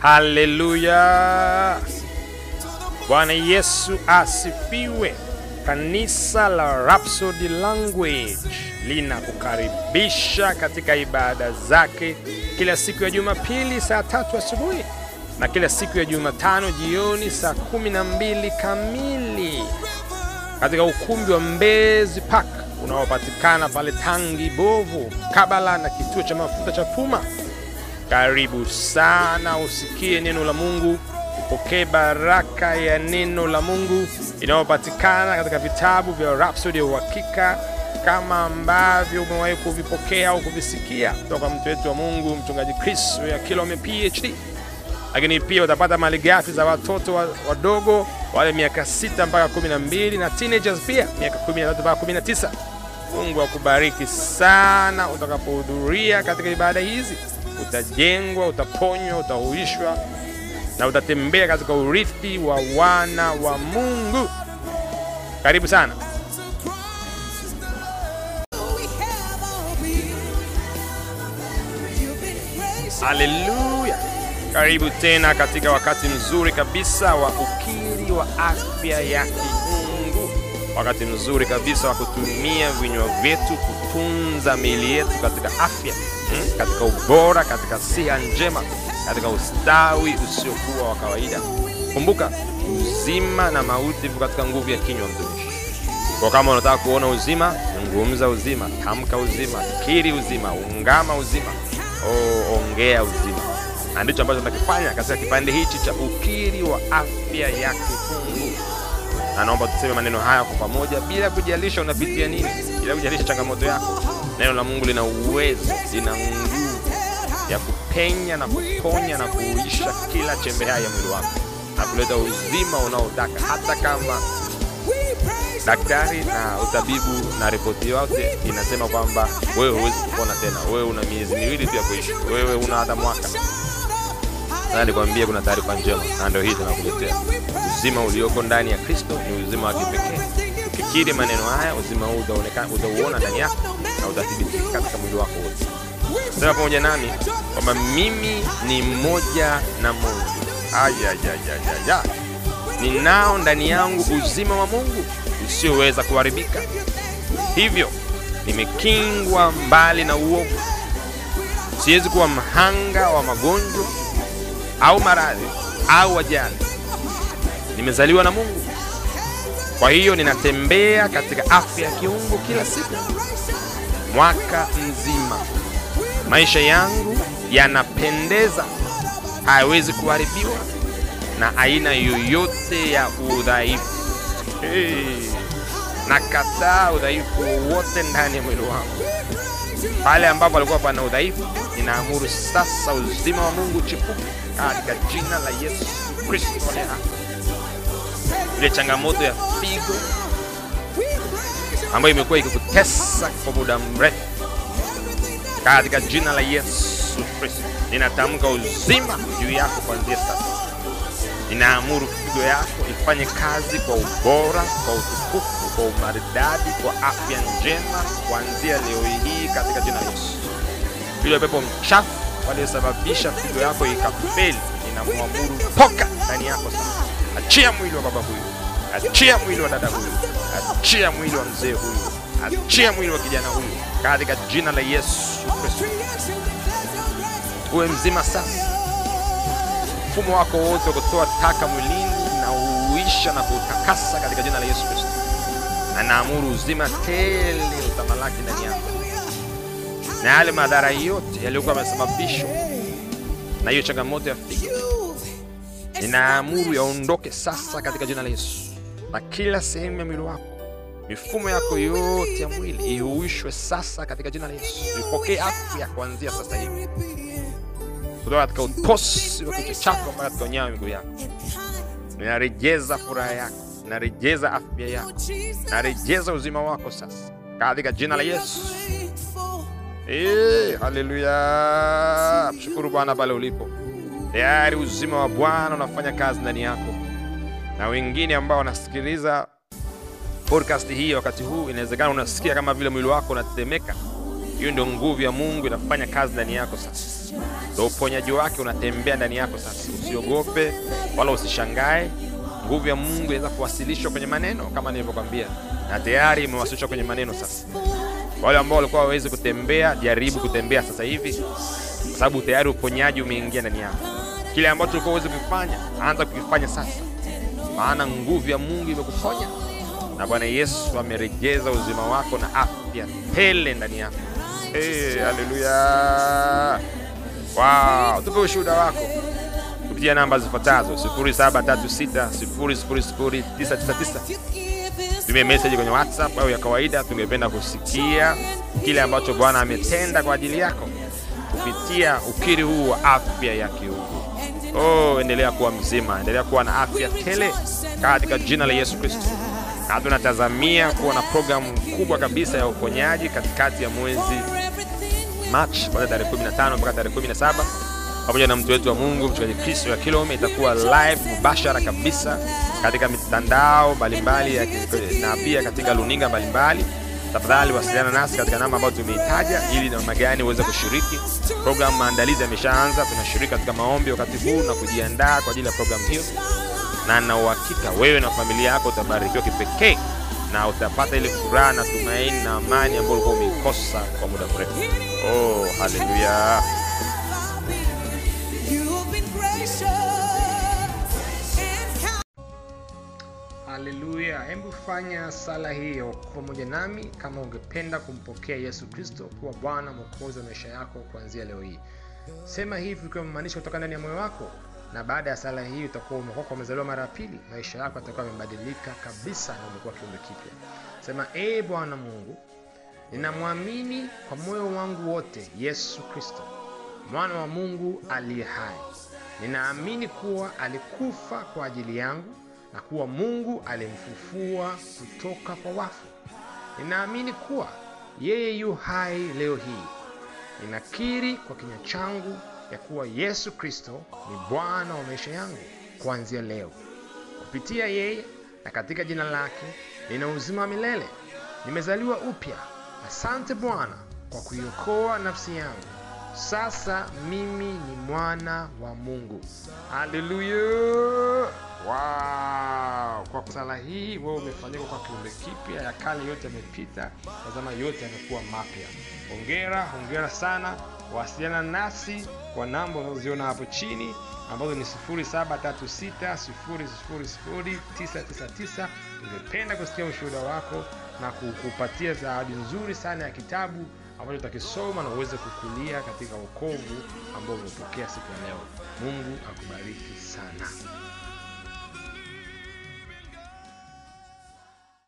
Haleluya! Bwana Yesu asifiwe. Kanisa la Rhapsody Language linakukaribisha katika ibada zake kila siku ya Jumapili saa tatu asubuhi na kila siku ya Jumatano jioni saa kumi na mbili kamili katika ukumbi wa Mbezi Park unaopatikana pale Tangi Bovu, kabala na kituo cha mafuta cha Puma. Karibu sana usikie neno la Mungu, upokee baraka ya neno la Mungu inayopatikana katika vitabu vya Rhapsody ya Uhakika, kama ambavyo umewahi kuvipokea au kuvisikia kutoka mtu wetu wa Mungu mchungaji Chris ya Kilome PhD. Lakini pia utapata malighafi za watoto wa- wadogo wale miaka sita mpaka kumi na mbili pia miaka kumi na tatu mpaka kumi na tisa. Mungu akubariki sana utakapohudhuria katika ibada hizi. Utajengwa, utaponywa, utahuishwa na utatembea katika urithi wa wana wa Mungu. Karibu sana. Haleluya! Karibu tena katika wakati mzuri kabisa wa ukiri wa afya ya kiungu, wakati mzuri kabisa wa kutumia vinywa vyetu kutunza miili yetu katika afya hmm? katika ubora, katika siha njema, katika ustawi usiokuwa wa kawaida. Kumbuka, uzima na mauti viko katika nguvu ya kinywa, mtumishi. Kwa kama unataka kuona uzima, zungumza uzima, tamka uzima, kiri uzima, ungama uzima, oh, ongea uzima, na ndicho ambacho tunakifanya katika kipande hichi cha ukiri wa afya ya kifungu. Na naomba tuseme maneno haya kwa pamoja, bila kujalisha unapitia nini, bila kujalisha changamoto yako. Neno la Mungu lina uwezo, lina nguvu ya kupenya na kuponya na kuisha kila chembe hai ya mwili wako na kuleta uzima unaotaka hata kama daktari na utabibu na ripoti yote inasema kwamba wewe huwezi kupona tena, wewe una miezi miwili tu ya kuishi, wewe una hata mwaka. Na nikwambie kuna taarifa njema, na ndio hii tunakuletea. Uzima ulioko ndani ya Kristo ni uzima wa kipekee. Ukikiri maneno haya, uzima huu utauona ndani yako na utathibitika katika mwili wako wote. Sema pamoja nami kwamba mimi ni mmoja na Mungu. Ayayayayaya, ninao ndani yangu uzima wa Mungu usioweza kuharibika, hivyo nimekingwa mbali na uovu. Siwezi kuwa mhanga wa magonjwa au maradhi au ajali. Nimezaliwa na Mungu, kwa hiyo ninatembea katika afya ya kiungu kila siku, mwaka mzima. Maisha yangu yanapendeza, hayawezi kuharibiwa na aina yoyote ya udhaifu. Hey, nakataa udhaifu wowote ndani ya mwili wangu. Pale ambapo alikuwa pana udhaifu, ninaamuru sasa uzima wa Mungu chipuke katika jina la Yesu Kristo. Ile changamoto ya figo ambayo imekuwa ikikutesa kwa muda mrefu, katika jina la Yesu Kristo ninatamka uzima juu yako kuanzia sasa. Ninaamuru figo yako ifanye kazi kwa ubora, kwa utukufu, kwa umaridadi, kwa afya njema kuanzia leo hii katika jina la Yesu. Yule pepo mchafu aliyesababisha figo yako ikafeli, ninamwamuru toka ndani yako sasa. Achia mwili wa baba huyu, achia mwili wa dada huyu, achia mwili wa mzee huyu, achia mwili wa kijana huyu. Katika jina la Yesu Kristo. Uwe mzima sasa. Mfumo wako wote wa kutoa taka mwilini na uisha na kutakasa katika jina la Yesu Kristo, na naamuru uzima tele utamalaki ndani yako, na yale madhara yote yaliyokuwa yamesababishwa na hiyo changamoto ya figo, ninaamuru yaondoke sasa katika jina la Yesu, na kila sehemu ya mwili wako, mifumo yako yote ya mwili ihuishwe sasa katika jina la Yesu. Ipokee afya kuanzia sasa hivi kutoka katika utosi wa kichwa chako mpaka katika unyayo wa miguu yako. Ninarejeza furaha yako, ninarejeza afya yako, ninarejeza uzima wako sasa katika jina la Yesu. Eh, haleluya! Mshukuru Bwana pale ulipo. Tayari uzima wa Bwana unafanya kazi ndani yako, na wengine ambao wanasikiliza podcast hii wakati huu, inawezekana unasikia kama vile mwili wako unatetemeka. Hiyo ndio nguvu ya Mungu inafanya kazi ndani yako sasa ndo uponyaji wake unatembea ndani yako sasa. Usiogope wala usishangae. Nguvu ya Mungu inaweza kuwasilishwa kwenye maneno kama nilivyokwambia, na tayari imewasilishwa kwenye maneno sasa. Wale ambao walikuwa hawawezi kutembea, jaribu kutembea sasa hivi, kwa sababu tayari uponyaji umeingia ndani yako. Kile ambacho ulikuwa huwezi kukifanya, anza kukifanya sasa, maana nguvu ya Mungu imekuponya na Bwana Yesu amerejeza uzima wako na afya tele ndani yako. Hey, haleluya! Wow, tupe ushuhuda wako kupitia namba zifuatazo 0736000999 tumie message kwenye WhatsApp au ya kawaida. Tungependa kusikia kile ambacho Bwana ametenda kwa ajili yako kupitia ukiri huu wa afya ya kiungu. Oh, endelea kuwa mzima, endelea kuwa na afya tele katika jina la Yesu Kristo. Na tunatazamia kuwa na programu kubwa kabisa ya uponyaji katikati ya mwezi Machi kuanzia tarehe 15 mpaka tarehe 17 pamoja na mtu wetu wa Mungu mchungaji Kristo ya Kilome itakuwa live mubashara kabisa katika mitandao mbalimbali na pia katika luninga mbalimbali. Tafadhali wasiliana nasi katika namba ambayo tumeitaja ili namna gani uweze kushiriki. Programu maandalizi yameshaanza, tunashiriki katika maombi wakati huu na kujiandaa kwa ajili ya programu hiyo, na na uhakika wewe na familia yako utabarikiwa kipekee na utapata ile furaha na tumaini na amani ambayo ulikuwa umeikosa kwa muda mrefu. Oh, haleluya! Haleluya! Hebu fanya sala hiyo pamoja nami kama ungependa kumpokea Yesu Kristo kuwa Bwana Mwokozi wa maisha yako kuanzia leo hii. Sema hivi ukiwa maanisha kutoka ndani ya moyo wako, na baada ya sala hii utakuwa umekoka umezaliwa mara ya pili, maisha yako yatakuwa yamebadilika kabisa na umekuwa kiumbe kipya. Sema, ee Bwana Mungu, ninamwamini kwa moyo wangu wote Yesu Kristo mwana wa Mungu aliye hai. Ninaamini kuwa alikufa kwa ajili yangu na kuwa Mungu alimfufua kutoka kwa wafu. Ninaamini kuwa yeye yu hai leo hii. Ninakiri kwa kinywa changu ya kuwa Yesu Kristo ni Bwana wa maisha yangu kuanzia leo. Kupitia yeye na katika jina lake nina uzima wa milele. Nimezaliwa upya. Asante Bwana kwa kuiokoa nafsi yangu. Sasa mimi ni mwana wa Mungu. Haleluya! Wow! Kwa sala hii wewe umefanyika kwa kiumbe kipya, ya kale yote yamepita, tazama yote yamekuwa mapya. Hongera, hongera sana. Wasiliana nasi kwa namba unazoziona hapo chini ambazo ni 0736000999. Tungependa kusikia ushuhuda wako na kukupatia zawadi nzuri sana ya kitabu ambacho utakisoma na uweze kukulia katika wokovu ambao umepokea siku ya leo. Mungu akubariki sana.